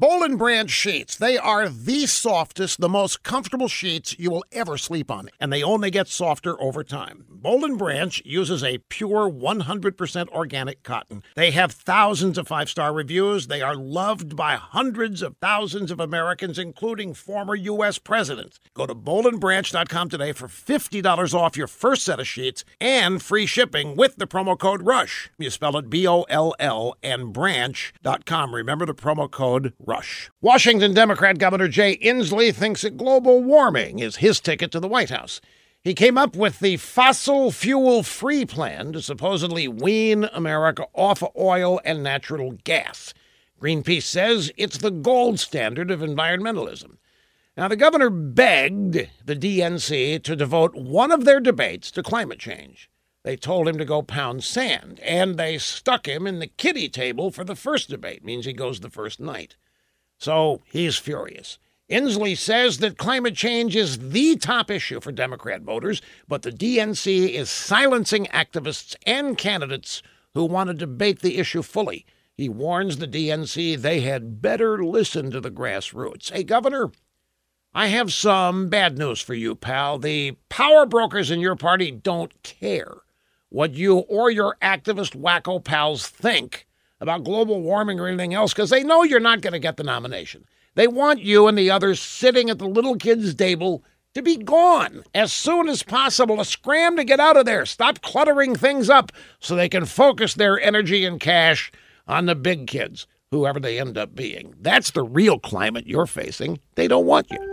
Boll and Branch sheets. They are the softest, the most comfortable sheets you will ever sleep on, and they only get softer over time. Boll and Branch uses a pure 100% organic cotton. They have thousands of five-star reviews. They are loved by hundreds of thousands of Americans, including former U.S. presidents. Go to bollandbranch.com today for $50 off your first set of sheets and free shipping with the promo code RUSH. You spell it B-O-L-L and branch.com. Remember the promo code rush. Washington Democrat Governor Jay Inslee thinks that global warming is his ticket to the White House. He came up with the fossil fuel free plan to supposedly wean America off of oil and natural gas. Greenpeace says it's the gold standard of environmentalism. Now, the governor begged the DNC to devote one of their debates to climate change. They told him to go pound sand, and they stuck him in the kiddie table for the first debate, means he goes the first night. So he's furious. Inslee says that climate change is the top issue for Democrat voters, but the DNC is silencing activists and candidates who want to debate the issue fully. He warns the DNC they had better listen to the grassroots. Hey, Governor, I have some bad news for you, pal. The power brokers in your party don't care what you or your activist wacko pals think about global warming or anything else because they know you're not going to get the nomination. They want you and the others sitting at the little kids' table to be gone as soon as possible, to scram to get out of there. Stop cluttering things up so they can focus their energy and cash on the big kids, whoever they end up being. That's the real climate you're facing. They don't want you.